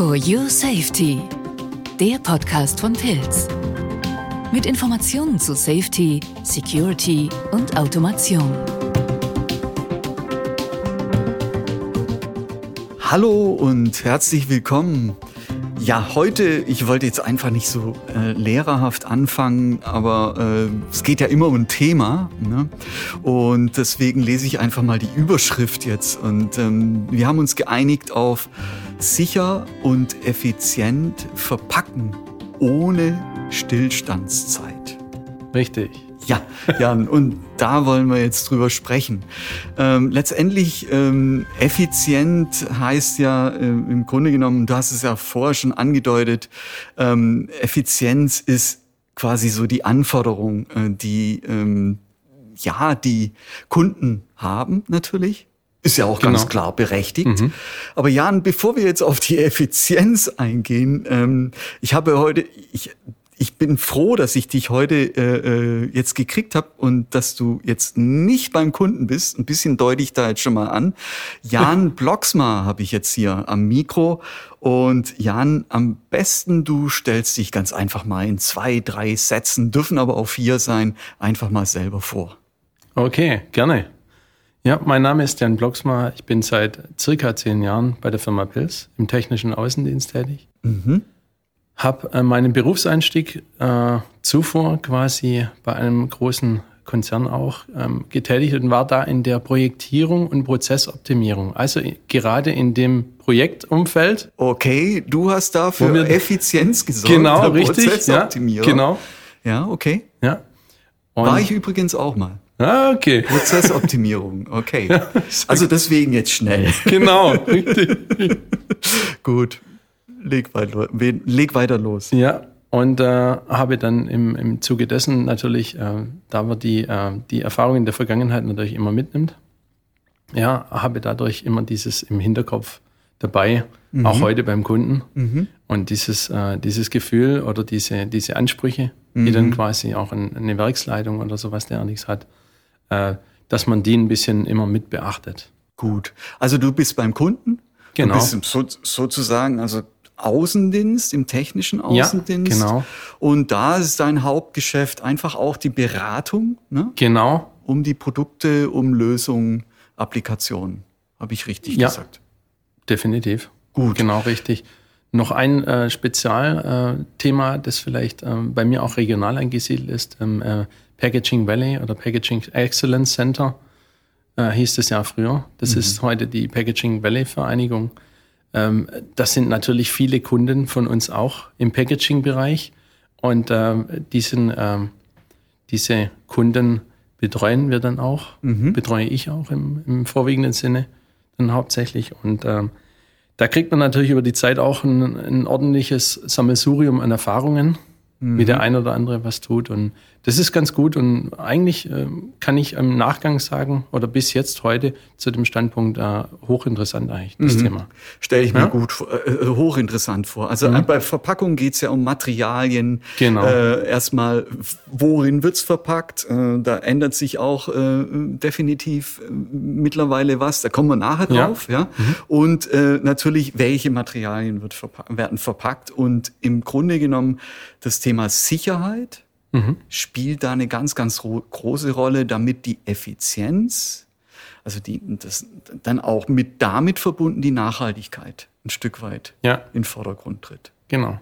For Your Safety, der Podcast von Pilz. Mit Informationen zu Safety, Security und Automation. Hallo und herzlich willkommen. Ja, heute, ich wollte jetzt einfach nicht so äh, lehrerhaft anfangen, aber äh, es geht ja immer um ein Thema. Ne? Und deswegen lese ich einfach mal die Überschrift jetzt. Und ähm, wir haben uns geeinigt auf sicher und effizient verpacken ohne Stillstandszeit. Richtig. Ja, Jan, und da wollen wir jetzt drüber sprechen. Ähm, letztendlich ähm, effizient heißt ja äh, im Grunde genommen, du hast es ja vorher schon angedeutet, ähm, Effizienz ist quasi so die Anforderung, äh, die ähm, ja die Kunden haben natürlich. Ist ja auch genau. ganz klar berechtigt. Mhm. Aber Jan, bevor wir jetzt auf die Effizienz eingehen, ähm, ich habe heute, ich, ich bin froh, dass ich dich heute äh, äh jetzt gekriegt habe und dass du jetzt nicht beim Kunden bist. Ein bisschen deute ich da jetzt schon mal an. Jan Blocksmar habe ich jetzt hier am Mikro. Und Jan, am besten du stellst dich ganz einfach mal in zwei, drei Sätzen, dürfen aber auch vier sein, einfach mal selber vor. Okay, gerne. Ja, mein Name ist Jan Blocksmar. Ich bin seit circa zehn Jahren bei der Firma Pils im technischen Außendienst tätig. Mhm habe äh, meinen Berufseinstieg äh, zuvor quasi bei einem großen Konzern auch ähm, getätigt und war da in der Projektierung und Prozessoptimierung. Also gerade in dem Projektumfeld. Okay, du hast da für Effizienz gesorgt. Genau, richtig. Prozessoptimierung. Ja, genau. Ja, okay. Ja. Und war ich übrigens auch mal. Ah, okay. Prozessoptimierung, okay. also deswegen jetzt schnell. Genau, richtig. Gut leg weiter, leg weiter los. Ja, und äh, habe dann im, im Zuge dessen natürlich, äh, da man die, äh, die Erfahrungen der Vergangenheit natürlich immer mitnimmt, ja, habe dadurch immer dieses im Hinterkopf dabei, mhm. auch heute beim Kunden. Mhm. Und dieses, äh, dieses Gefühl oder diese, diese Ansprüche, mhm. die dann quasi auch eine Werksleitung oder sowas derartiges hat, äh, dass man die ein bisschen immer mit beachtet. Gut. Also du bist beim Kunden? Genau. Du bist so, sozusagen, also Außendienst, im technischen Außendienst. Ja, genau. Und da ist dein Hauptgeschäft einfach auch die Beratung. Ne? Genau. Um die Produkte, um Lösungen, Applikationen. Habe ich richtig ja, gesagt? Definitiv. Gut. Genau richtig. Noch ein äh, Spezialthema, äh, das vielleicht äh, bei mir auch regional angesiedelt ist, ähm, äh, Packaging Valley oder Packaging Excellence Center äh, hieß es ja früher. Das mhm. ist heute die Packaging Valley Vereinigung. Ähm, das sind natürlich viele Kunden von uns auch im Packaging-Bereich. Und ähm, diesen, ähm, diese Kunden betreuen wir dann auch, mhm. betreue ich auch im, im, vorwiegenden Sinne dann hauptsächlich. Und ähm, da kriegt man natürlich über die Zeit auch ein, ein ordentliches Sammelsurium an Erfahrungen, mhm. wie der ein oder andere was tut. Und das ist ganz gut und eigentlich äh, kann ich im Nachgang sagen oder bis jetzt heute zu dem Standpunkt äh, hochinteressant eigentlich das mhm. Thema. Stelle ich mir ja? gut äh, äh, hochinteressant vor. Also mhm. bei Verpackung geht es ja um Materialien. Genau. Äh, erstmal, worin wird's verpackt? Äh, da ändert sich auch äh, definitiv äh, mittlerweile was. Da kommen wir nachher drauf. Ja. ja? Mhm. Und äh, natürlich, welche Materialien wird verpack werden verpackt? Und im Grunde genommen das Thema Sicherheit mhm. spielt da eine ganz, ganz große Rolle, damit die Effizienz, also die, das, dann auch mit damit verbunden die Nachhaltigkeit ein Stück weit ja. in den Vordergrund tritt. Genau.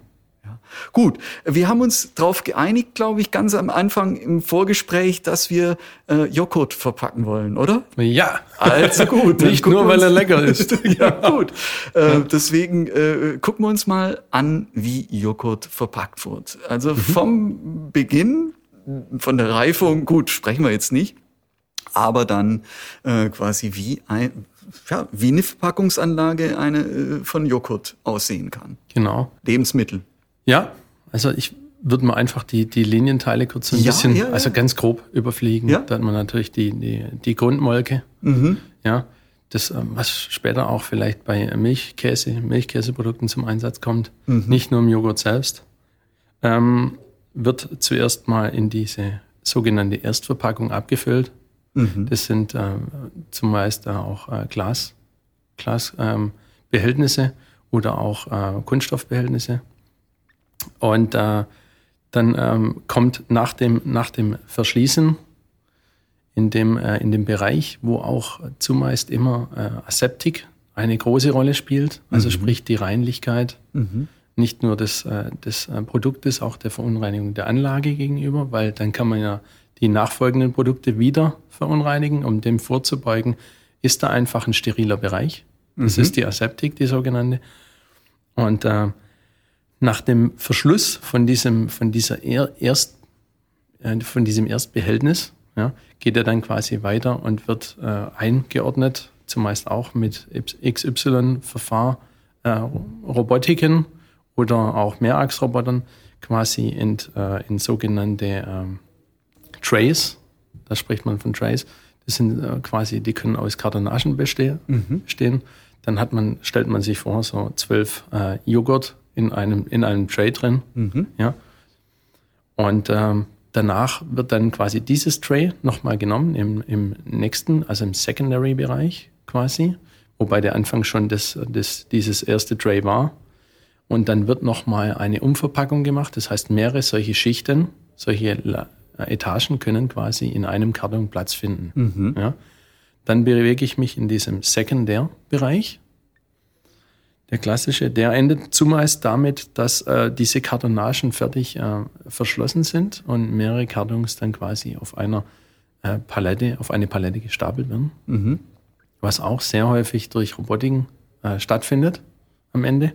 Ja. Gut, wir haben uns darauf geeinigt, glaube ich, ganz am Anfang im Vorgespräch, dass wir äh, Joghurt verpacken wollen, oder? Ja. Also gut. Nicht nur, weil er lecker ist. ja, gut. Äh, deswegen äh, gucken wir uns mal an, wie Joghurt verpackt wird. Also mhm. vom Beginn, von der Reifung, gut, sprechen wir jetzt nicht, aber dann äh, quasi wie ein, ja, wie eine Verpackungsanlage eine äh, von Joghurt aussehen kann. Genau. Lebensmittel. Ja, also ich würde mal einfach die, die Linienteile kurz ein ja, bisschen, ja, ja. also ganz grob überfliegen. Da hat man natürlich die, die, die Grundmolke. Mhm. Ja, das, ähm, was später auch vielleicht bei Milchkäse, Milchkäseprodukten zum Einsatz kommt, mhm. nicht nur im Joghurt selbst, ähm, wird zuerst mal in diese sogenannte Erstverpackung abgefüllt. Mhm. Das sind äh, zumeist auch äh, Glas, Glasbehältnisse. Ähm, oder auch äh, Kunststoffbehältnisse. Und äh, dann ähm, kommt nach dem, nach dem Verschließen in dem, äh, in dem Bereich, wo auch zumeist immer äh, Aseptik eine große Rolle spielt, also mhm. sprich die Reinlichkeit mhm. nicht nur des, äh, des äh, Produktes, auch der Verunreinigung der Anlage gegenüber, weil dann kann man ja die nachfolgenden Produkte wieder verunreinigen, um dem vorzubeugen, ist da einfach ein steriler Bereich. Das mhm. ist die Aseptik, die sogenannte. Und äh, nach dem Verschluss von diesem, von dieser Erst, äh, von diesem Erstbehältnis ja, geht er dann quasi weiter und wird äh, eingeordnet, zumeist auch mit XY-Verfahr, äh, Robotiken oder auch Mehrachsrobotern quasi in, äh, in sogenannte ähm, Trays, da spricht man von Trays, das sind äh, quasi, die können aus Kartonagen bestehen. Mhm. Dann hat man, stellt man sich vor, so zwölf äh, Joghurt in einem, in einem Tray drin. Mhm. Ja. Und ähm, danach wird dann quasi dieses Tray nochmal genommen im, im nächsten, also im Secondary-Bereich quasi, wobei der Anfang schon das, das, dieses erste Tray war. Und dann wird nochmal eine Umverpackung gemacht, das heißt mehrere solche Schichten, solche äh, Etagen können quasi in einem Karton Platz finden. Mhm. Ja. Dann bewege ich mich in diesem Sekundärbereich. Der klassische, der endet zumeist damit, dass äh, diese Kartonagen fertig äh, verschlossen sind und mehrere Kartons dann quasi auf einer äh, Palette, auf eine Palette gestapelt werden. Mhm. Was auch sehr häufig durch Robotiken äh, stattfindet am Ende.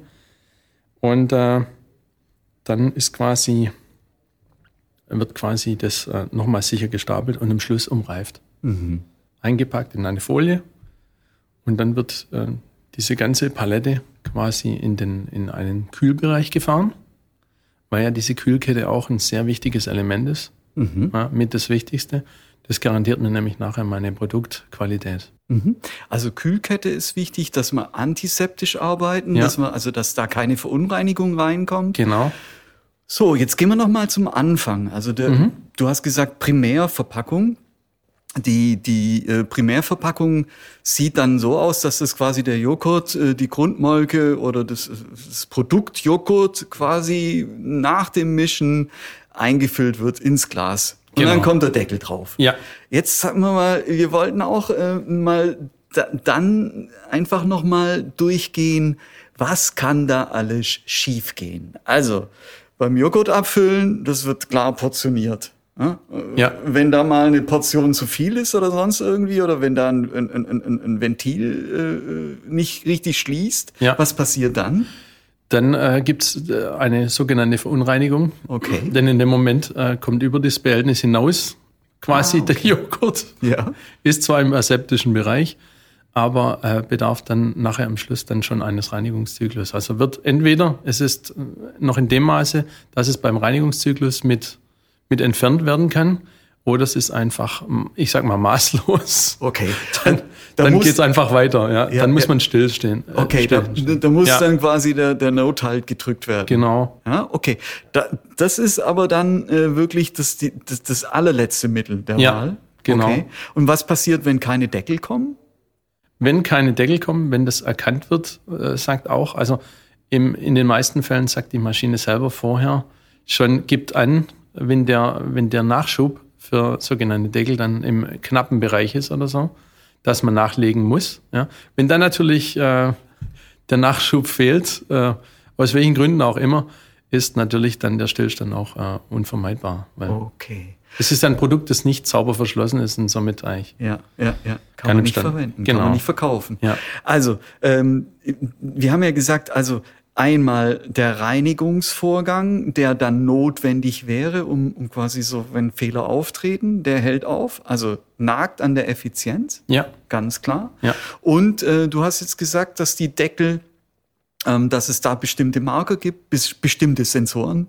Und äh, dann ist quasi wird quasi das äh, nochmal sicher gestapelt und am Schluss umreift. Mhm. Eingepackt in eine Folie und dann wird diese ganze Palette quasi in, den, in einen Kühlbereich gefahren, weil ja diese Kühlkette auch ein sehr wichtiges Element ist, mhm. ja, mit das Wichtigste. Das garantiert mir nämlich nachher meine Produktqualität. Mhm. Also Kühlkette ist wichtig, dass wir antiseptisch arbeiten, ja. dass wir, also dass da keine Verunreinigung reinkommt. Genau. So, jetzt gehen wir noch mal zum Anfang. Also der, mhm. du hast gesagt Primärverpackung. Die, die äh, Primärverpackung sieht dann so aus, dass das quasi der Joghurt, äh, die Grundmolke oder das, das Produkt Joghurt quasi nach dem Mischen eingefüllt wird ins Glas. Und genau. dann kommt der Deckel drauf. Ja. Jetzt sagen wir mal, wir wollten auch äh, mal da, dann einfach noch mal durchgehen, was kann da alles schiefgehen? Also, beim Joghurt abfüllen, das wird klar portioniert. Ja. Wenn da mal eine Portion zu viel ist oder sonst irgendwie, oder wenn da ein, ein, ein, ein Ventil äh, nicht richtig schließt, ja. was passiert dann? Dann äh, gibt es äh, eine sogenannte Verunreinigung. Okay. Denn in dem Moment äh, kommt über das Behältnis hinaus quasi ah, okay. der Joghurt. Ja. Ist zwar im aseptischen Bereich, aber äh, bedarf dann nachher am Schluss dann schon eines Reinigungszyklus. Also wird entweder, es ist äh, noch in dem Maße, dass es beim Reinigungszyklus mit, mit entfernt werden kann, oder es ist einfach, ich sag mal, maßlos. Okay. Dann, da dann geht es einfach weiter, ja. ja dann muss man stillstehen. Äh, okay, da, da, muss ja. dann quasi der, der Note halt gedrückt werden. Genau. Ja, okay. Da, das ist aber dann äh, wirklich das, die, das, das allerletzte Mittel der ja, Wahl. Genau. Okay. Und was passiert, wenn keine Deckel kommen? Wenn keine Deckel kommen, wenn das erkannt wird, äh, sagt auch, also im, in den meisten Fällen sagt die Maschine selber vorher schon, gibt an, wenn der, wenn der Nachschub für sogenannte Deckel dann im knappen Bereich ist oder so, dass man nachlegen muss. Ja. Wenn dann natürlich äh, der Nachschub fehlt, äh, aus welchen Gründen auch immer, ist natürlich dann der Stillstand auch äh, unvermeidbar. okay. Es ist ein Produkt, das nicht sauber verschlossen ist und somit eigentlich. Ja, ja, ja. Kann man nicht Stand. verwenden, genau. kann man nicht verkaufen. Ja. Also, ähm, wir haben ja gesagt, also einmal der Reinigungsvorgang, der dann notwendig wäre, um, um quasi so, wenn Fehler auftreten, der hält auf, also nagt an der Effizienz. Ja. Ganz klar. Ja. Und äh, du hast jetzt gesagt, dass die Deckel ähm, dass es da bestimmte Marker gibt, bestimmte Sensoren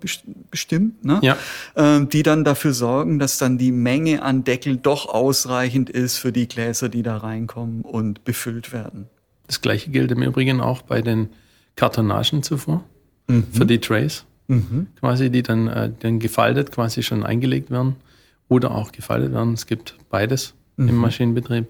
bestimmt, ne? ja. ähm, die dann dafür sorgen, dass dann die Menge an Deckel doch ausreichend ist für die Gläser, die da reinkommen und befüllt werden. Das gleiche gilt im Übrigen auch bei den Kartonagen zuvor, mhm. für die Trays, mhm. quasi, die dann, äh, dann gefaltet quasi schon eingelegt werden oder auch gefaltet werden. Es gibt beides mhm. im Maschinenbetrieb.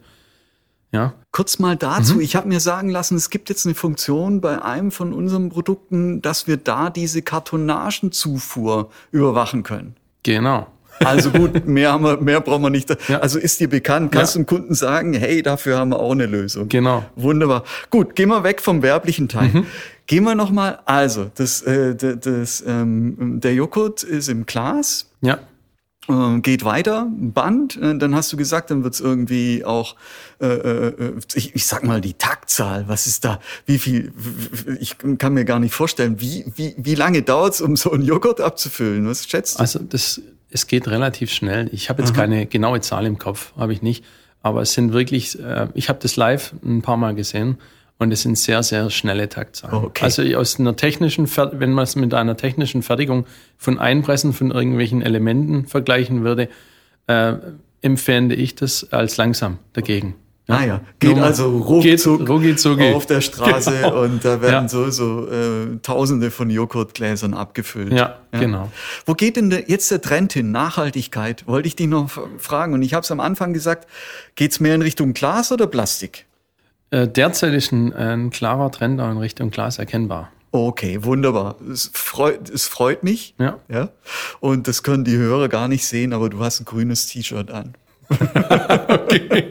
Ja. Kurz mal dazu, mhm. ich habe mir sagen lassen, es gibt jetzt eine Funktion bei einem von unseren Produkten, dass wir da diese Kartonagenzufuhr überwachen können. Genau. Also gut, mehr haben wir, mehr brauchen wir nicht. Ja. Also ist dir bekannt, kannst ja. dem Kunden sagen, hey, dafür haben wir auch eine Lösung. Genau. Wunderbar. Gut, gehen wir weg vom werblichen Teil. Mhm. Gehen wir noch mal. Also das, äh, das, ähm, der Joghurt ist im Glas. Ja. Ähm, geht weiter, Band, äh, dann hast du gesagt, dann wird's irgendwie auch, äh, äh, ich, ich sag mal die Taktzahl, was ist da, wie viel, ich kann mir gar nicht vorstellen, wie, wie, wie lange dauert's, um so einen Joghurt abzufüllen, was schätzt du? Also das, es geht relativ schnell. Ich habe jetzt Aha. keine genaue Zahl im Kopf, habe ich nicht, aber es sind wirklich, äh, ich habe das live ein paar Mal gesehen und es sind sehr, sehr schnelle Taktzahlen. Okay. Also aus einer technischen, wenn man es mit einer technischen Fertigung von Einpressen von irgendwelchen Elementen vergleichen würde, äh, empfände ich das als langsam dagegen. Ja. Ah ja, geht Nur also ruckzuck auf der Straße genau. und da werden ja. so, so äh, tausende von Joghurtgläsern abgefüllt. Ja, ja, genau. Wo geht denn jetzt der Trend hin? Nachhaltigkeit, wollte ich dich noch fragen. Und ich habe es am Anfang gesagt, geht's mehr in Richtung Glas oder Plastik? Äh, derzeit ist ein, ein klarer Trend auch in Richtung Glas erkennbar. Okay, wunderbar. Es freut, es freut mich. Ja. ja. Und das können die Hörer gar nicht sehen, aber du hast ein grünes T-Shirt an. okay.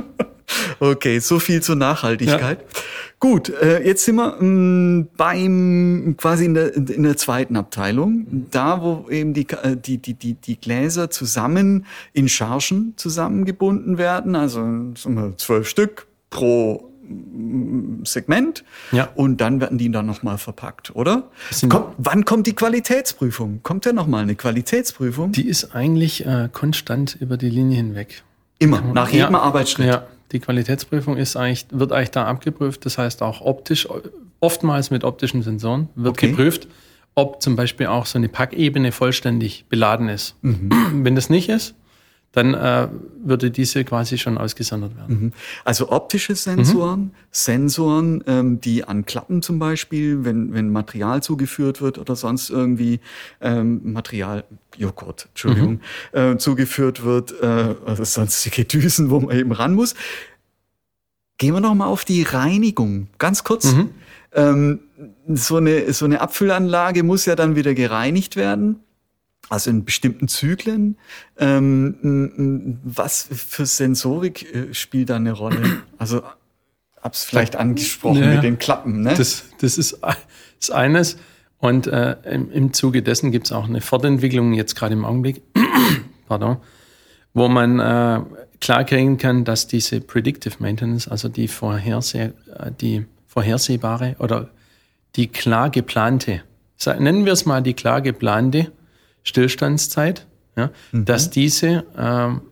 okay, so viel zur Nachhaltigkeit. Ja. Gut, äh, jetzt sind wir mh, mm, beim quasi in der, in der zweiten Abteilung, da wo eben die, äh, die, die, die, die Gläser zusammen in Chargen zusammengebunden werden, also zwölf Stück pro Segment ja. und dann werden die dann nochmal verpackt, oder? Kommt, wann kommt die Qualitätsprüfung? Kommt ja nochmal eine Qualitätsprüfung? Die ist eigentlich äh, konstant über die Linie hinweg. Immer, nach jedem ja, Arbeitsschritt? Ja, die Qualitätsprüfung ist eigentlich, wird eigentlich da abgeprüft, das heißt auch optisch, oftmals mit optischen Sensoren wird okay. geprüft, ob zum Beispiel auch so eine Packebene vollständig beladen ist. Mhm. Wenn das nicht ist, dann äh, würde diese quasi schon ausgesondert werden. Mhm. Also optische Sensoren, mhm. Sensoren, ähm, die an Klappen zum Beispiel, wenn, wenn Material zugeführt wird oder sonst irgendwie ähm, Material, Joghurt, Entschuldigung, mhm. äh, zugeführt wird, äh, also sonstige Düsen, wo man eben ran muss. Gehen wir noch mal auf die Reinigung, ganz kurz. Mhm. Ähm, so, eine, so eine Abfüllanlage muss ja dann wieder gereinigt werden also in bestimmten Zyklen. Ähm, was für Sensorik äh, spielt da eine Rolle? Also hab's vielleicht angesprochen ja, mit den Klappen. Ne? Das, das ist, ist eines. Und äh, im, im Zuge dessen gibt es auch eine Fortentwicklung jetzt gerade im Augenblick, pardon, wo man äh, klar kriegen kann, dass diese Predictive Maintenance, also die, vorherseh äh, die vorhersehbare oder die klar geplante, nennen wir es mal die klar geplante Stillstandszeit, ja, mhm. dass diese ähm,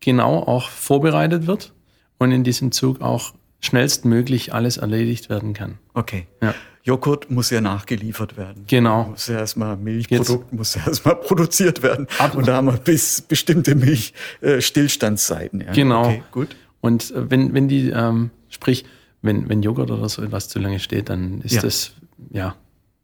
genau auch vorbereitet wird und in diesem Zug auch schnellstmöglich alles erledigt werden kann. Okay. Ja. Joghurt muss ja nachgeliefert werden. Genau. Muss ja erstmal Milchprodukt Jetzt. muss ja erstmal produziert werden. Ab und da haben wir bis bestimmte Milch äh. Ja. Genau. Okay, gut. Und äh, wenn wenn die ähm, sprich wenn wenn Joghurt oder so etwas zu lange steht, dann ist ja. das ja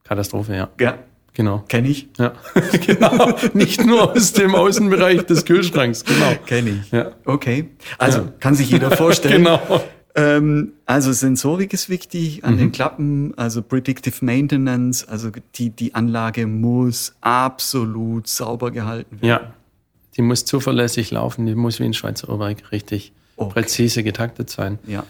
Katastrophe. Ja. Ja. Genau. Kenne ich. Ja. genau. Nicht nur aus dem Außenbereich des Kühlschranks. Genau. Kenne ich. Ja. Okay. Also ja. kann sich jeder vorstellen. genau. Ähm, also Sensorik ist wichtig an mhm. den Klappen, also Predictive Maintenance, also die, die Anlage muss absolut sauber gehalten werden. Ja. Die muss zuverlässig laufen, die muss wie ein Schweizer Uhrwerk richtig okay. präzise getaktet sein. Ja.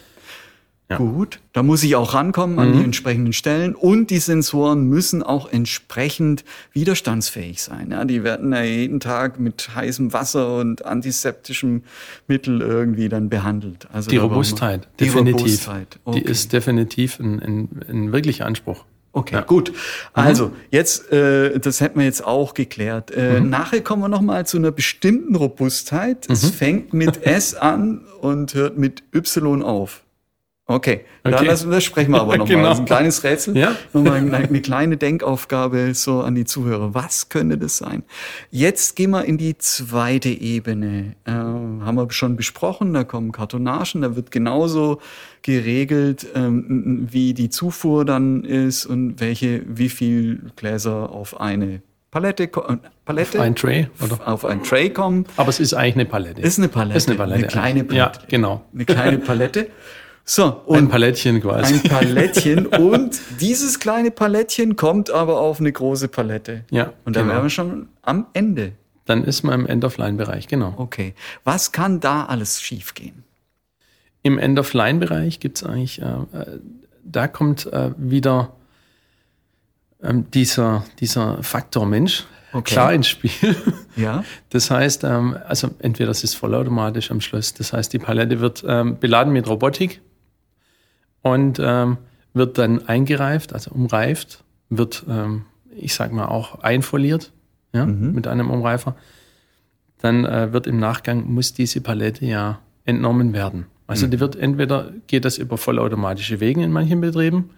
Ja. Gut, da muss ich auch rankommen an mhm. die entsprechenden Stellen und die Sensoren müssen auch entsprechend widerstandsfähig sein. Ja, die werden ja jeden Tag mit heißem Wasser und antiseptischem Mittel irgendwie dann behandelt. Also die Robustheit, die definitiv. Robustheit. Okay. Die ist definitiv ein, ein, ein wirklicher Anspruch. Okay, ja. gut. Mhm. Also jetzt, äh, das hätten wir jetzt auch geklärt. Äh, mhm. Nachher kommen wir noch mal zu einer bestimmten Robustheit. Mhm. Es fängt mit S an und hört mit Y auf. Okay, okay. Dann, das, sprechen wir aber nochmal. genau. Das ist ein kleines Rätsel. Ja? Nochmal eine, eine kleine Denkaufgabe so an die Zuhörer. Was könnte das sein? Jetzt gehen wir in die zweite Ebene. Äh, haben wir schon besprochen, da kommen Kartonagen, da wird genauso geregelt, ähm, wie die Zufuhr dann ist und welche, wie viel Gläser auf eine Palette, Palette auf ein Tray oder auf ein Tray kommen. Aber es ist eigentlich eine Palette. Ist eine Palette. Ist eine Palette. Eine kleine Palette. Ja, genau. Eine kleine Palette. So, und ein Palettchen quasi. Ein Palettchen und dieses kleine Palettchen kommt aber auf eine große Palette. Ja. Und dann genau. wären wir schon am Ende. Dann ist man im End-of-Line-Bereich, genau. Okay. Was kann da alles schiefgehen? Im End-of-Line-Bereich gibt es eigentlich, äh, äh, da kommt äh, wieder ähm, dieser, dieser Faktor Mensch okay. klar ins Spiel. Ja. Das heißt, ähm, also entweder es ist vollautomatisch am Schluss, das heißt, die Palette wird ähm, beladen mit Robotik und ähm, wird dann eingereift, also umreift, wird, ähm, ich sag mal, auch einfoliert ja, mhm. mit einem Umreifer. Dann äh, wird im Nachgang, muss diese Palette ja entnommen werden. Also mhm. die wird entweder geht das über vollautomatische Wegen in manchen Betrieben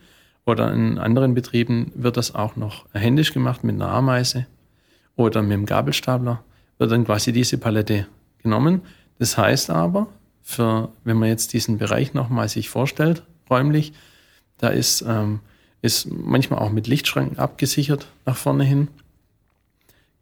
oder in anderen Betrieben wird das auch noch händisch gemacht mit einer Ameise oder mit dem Gabelstapler. Wird dann quasi diese Palette genommen. Das heißt aber, für, wenn man jetzt diesen Bereich nochmal sich vorstellt, räumlich, da ist, ähm, ist manchmal auch mit Lichtschranken abgesichert nach vorne hin.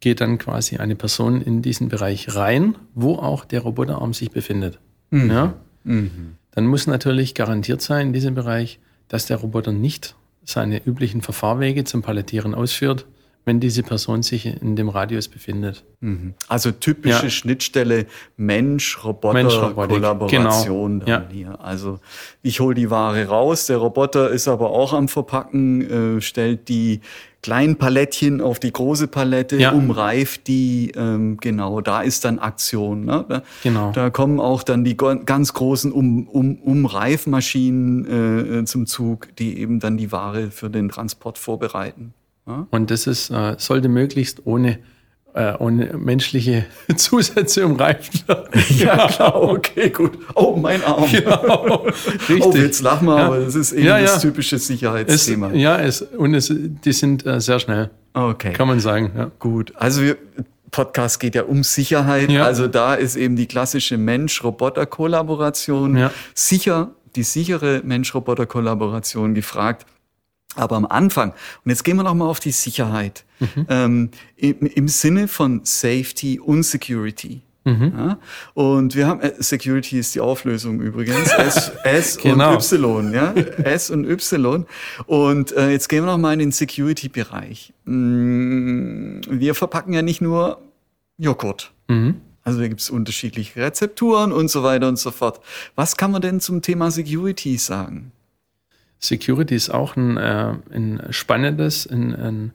Geht dann quasi eine Person in diesen Bereich rein, wo auch der Roboterarm sich befindet. Mhm. Ja? Mhm. Dann muss natürlich garantiert sein in diesem Bereich, dass der Roboter nicht seine üblichen Verfahrwege zum Palettieren ausführt, wenn diese Person sich in dem Radius befindet. Mhm. Also typische ja. Schnittstelle Mensch-Roboter-Kollaboration genau. ja. hier. Also ich hole die Ware raus, der Roboter ist aber auch am Verpacken, äh, stellt die kleinen Palettchen auf die große Palette, ja. umreift die, ähm, genau, da ist dann Aktion. Ne? Da, genau. da kommen auch dann die ganz großen um, um, Umreifmaschinen äh, zum Zug, die eben dann die Ware für den Transport vorbereiten. Ja? Und das ist, äh, sollte möglichst ohne äh, ohne menschliche Zusätze umreift werden. Ja, klar, okay, gut. Oh, mein Arm. Genau, richtig. Oh, jetzt lachen wir, ja. aber das ist eben ja, ja. das typische Sicherheitsthema. Es, ja, es, und es, die sind äh, sehr schnell. Okay. Kann man sagen, ja. Gut. Also wir, Podcast geht ja um Sicherheit. Ja. Also da ist eben die klassische Mensch-Roboter-Kollaboration ja. sicher, die sichere Mensch-Roboter-Kollaboration gefragt. Aber am Anfang, und jetzt gehen wir nochmal auf die Sicherheit, mhm. ähm, im, im, Sinne von Safety und Security. Mhm. Ja? Und wir haben, äh, Security ist die Auflösung übrigens, S, S genau. und Y, ja, S und Y. Und äh, jetzt gehen wir nochmal in den Security-Bereich. Mm, wir verpacken ja nicht nur Joghurt. Mhm. Also da gibt es unterschiedliche Rezepturen und so weiter und so fort. Was kann man denn zum Thema Security sagen? Security ist auch ein, äh, ein spannendes, ein, ein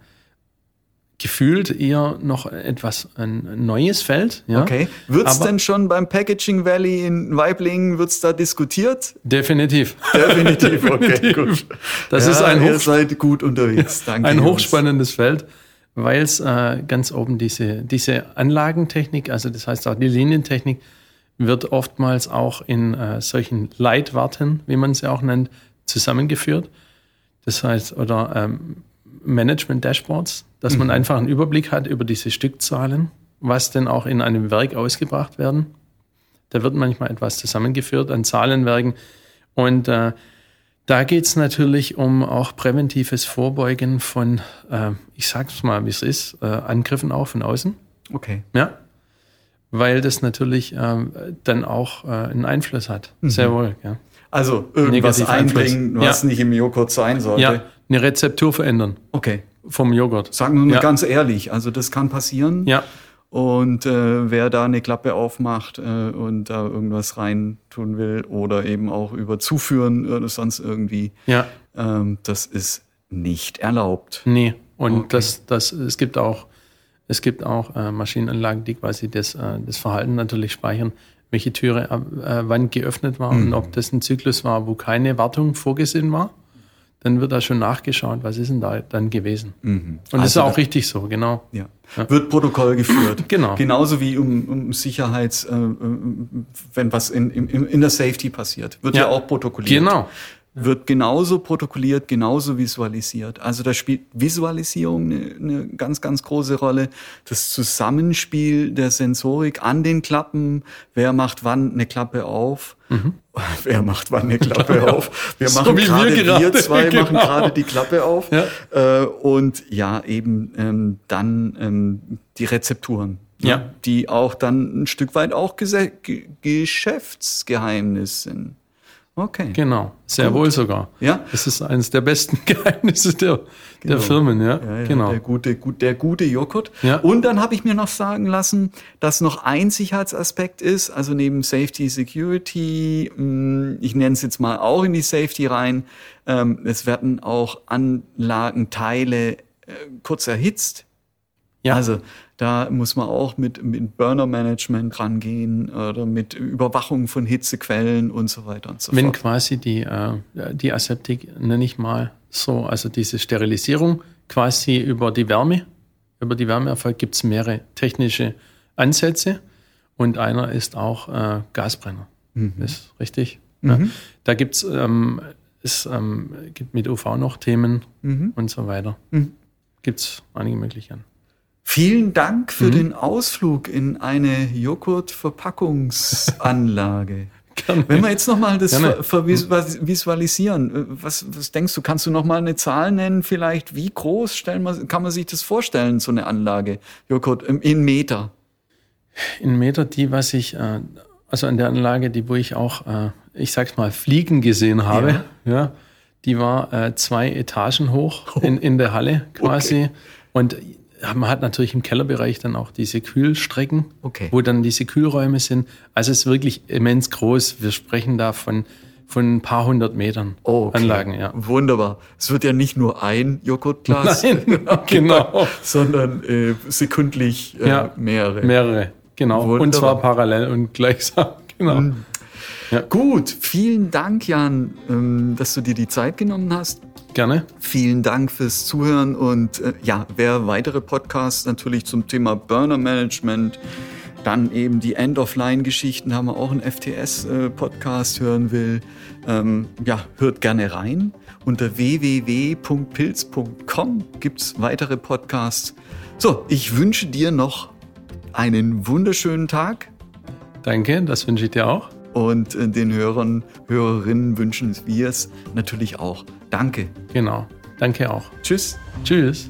gefühlt eher noch etwas ein neues Feld. Ja. Okay. Wird es denn schon beim Packaging Valley in Weiblingen, wird es da diskutiert? Definitiv. Definitiv, okay, gut. Das ja, ist ein ihr seid gut unterwegs. Danke. Ein hochspannendes Feld, weil es äh, ganz oben diese, diese Anlagentechnik, also das heißt auch die Linientechnik, wird oftmals auch in äh, solchen Leitwarten, wie man sie auch nennt, zusammengeführt. Das heißt, oder ähm, Management-Dashboards, dass mhm. man einfach einen Überblick hat über diese Stückzahlen, was denn auch in einem Werk ausgebracht werden. Da wird manchmal etwas zusammengeführt an Zahlenwerken. Und äh, da geht es natürlich um auch präventives Vorbeugen von, äh, ich sag's mal, wie es ist, äh, Angriffen auch von außen. Okay. Ja. Weil das natürlich äh, dann auch äh, einen Einfluss hat. Mhm. Sehr wohl, ja. Also irgendwas einbringen, was ja. nicht im Joghurt sein sollte. Ja, eine Rezeptur verändern. Okay. Vom Joghurt. Sagen wir ja. ganz ehrlich, also das kann passieren. Ja. Und äh, wer da eine Klappe aufmacht äh, und da irgendwas rein tun will oder eben auch über Zuführen oder sonst irgendwie, ja. ähm, das ist nicht erlaubt. Nee, und okay. das, das, es gibt auch, es gibt auch äh, Maschinenanlagen, die quasi das, äh, das Verhalten natürlich speichern welche Türe äh, wann geöffnet war mhm. und ob das ein Zyklus war, wo keine Wartung vorgesehen war. Dann wird da schon nachgeschaut, was ist denn da dann gewesen. Mhm. Und also das ist auch richtig so, genau. Ja. ja. Wird Protokoll geführt. genau. Genauso wie um, um Sicherheits, äh, wenn was in, in, in der Safety passiert, wird ja, ja auch protokolliert. Genau. Wird genauso protokolliert, genauso visualisiert. Also da spielt Visualisierung eine, eine ganz, ganz große Rolle. Das Zusammenspiel der Sensorik an den Klappen, wer macht wann eine Klappe auf, mhm. wer macht wann eine Klappe auf. Wir so machen gerade, wir, gerade, wir zwei genau. machen gerade die Klappe auf. Ja. Äh, und ja, eben ähm, dann ähm, die Rezepturen. Ja. ja. Die auch dann ein Stück weit auch Ges Geschäftsgeheimnis sind. Okay. Genau, sehr Gut. wohl sogar. Ja. Das ist eines der besten Geheimnisse der, genau. der Firmen, ja. ja, ja genau. Der gute, gut, der gute Joghurt. Ja. Und dann habe ich mir noch sagen lassen, dass noch ein Sicherheitsaspekt ist, also neben Safety, Security, hm, ich nenne es jetzt mal auch in die Safety rein, ähm, es werden auch Anlagenteile äh, kurz erhitzt. Ja. Also da muss man auch mit, mit Burner-Management rangehen oder mit Überwachung von Hitzequellen und so weiter und so Wenn fort. Wenn quasi die, äh, die Aseptik, nenne ich mal so, also diese Sterilisierung quasi über die Wärme, über die Wärme erfolgt, gibt es mehrere technische Ansätze und einer ist auch äh, Gasbrenner. Mhm. ist richtig. Mhm. Ja. Da gibt's, ähm, es ähm, gibt mit UV noch Themen mhm. und so weiter. Mhm. Gibt es einige Möglichkeiten. Vielen Dank für mhm. den Ausflug in eine Joghurt-Verpackungsanlage. Wenn wir jetzt nochmal das visualisieren, was, was denkst du, kannst du nochmal eine Zahl nennen vielleicht? Wie groß stellen wir, kann man sich das vorstellen, so eine Anlage, Joghurt, in Meter? In Meter, die, was ich, äh, also an der Anlage, die, wo ich auch, äh, ich sag's mal, Fliegen gesehen habe, ja, ja die war äh, zwei Etagen hoch in, in der Halle quasi. Okay. Und man hat natürlich im Kellerbereich dann auch diese Kühlstrecken, okay. wo dann diese Kühlräume sind. Also es ist wirklich immens groß. Wir sprechen da von, von ein paar hundert Metern oh, okay. Anlagen. Ja. Wunderbar. Es wird ja nicht nur ein Joghurtglas, Nein, genau. sondern äh, sekündlich äh, ja, mehrere. Mehrere, genau. Wunderbar. Und zwar parallel und gleichsam. Genau. Mhm. Ja. Gut, vielen Dank, Jan, ähm, dass du dir die Zeit genommen hast. Gerne. Vielen Dank fürs Zuhören und äh, ja, wer weitere Podcasts natürlich zum Thema Burner Management, dann eben die End-of-Line-Geschichten, haben wir auch einen FTS-Podcast äh, hören will, ähm, ja, hört gerne rein. Unter www.pilz.com gibt es weitere Podcasts. So, ich wünsche dir noch einen wunderschönen Tag. Danke, das wünsche ich dir auch. Und äh, den Hörern, Hörerinnen wünschen wir es natürlich auch. Danke. Genau. Danke auch. Tschüss. Tschüss.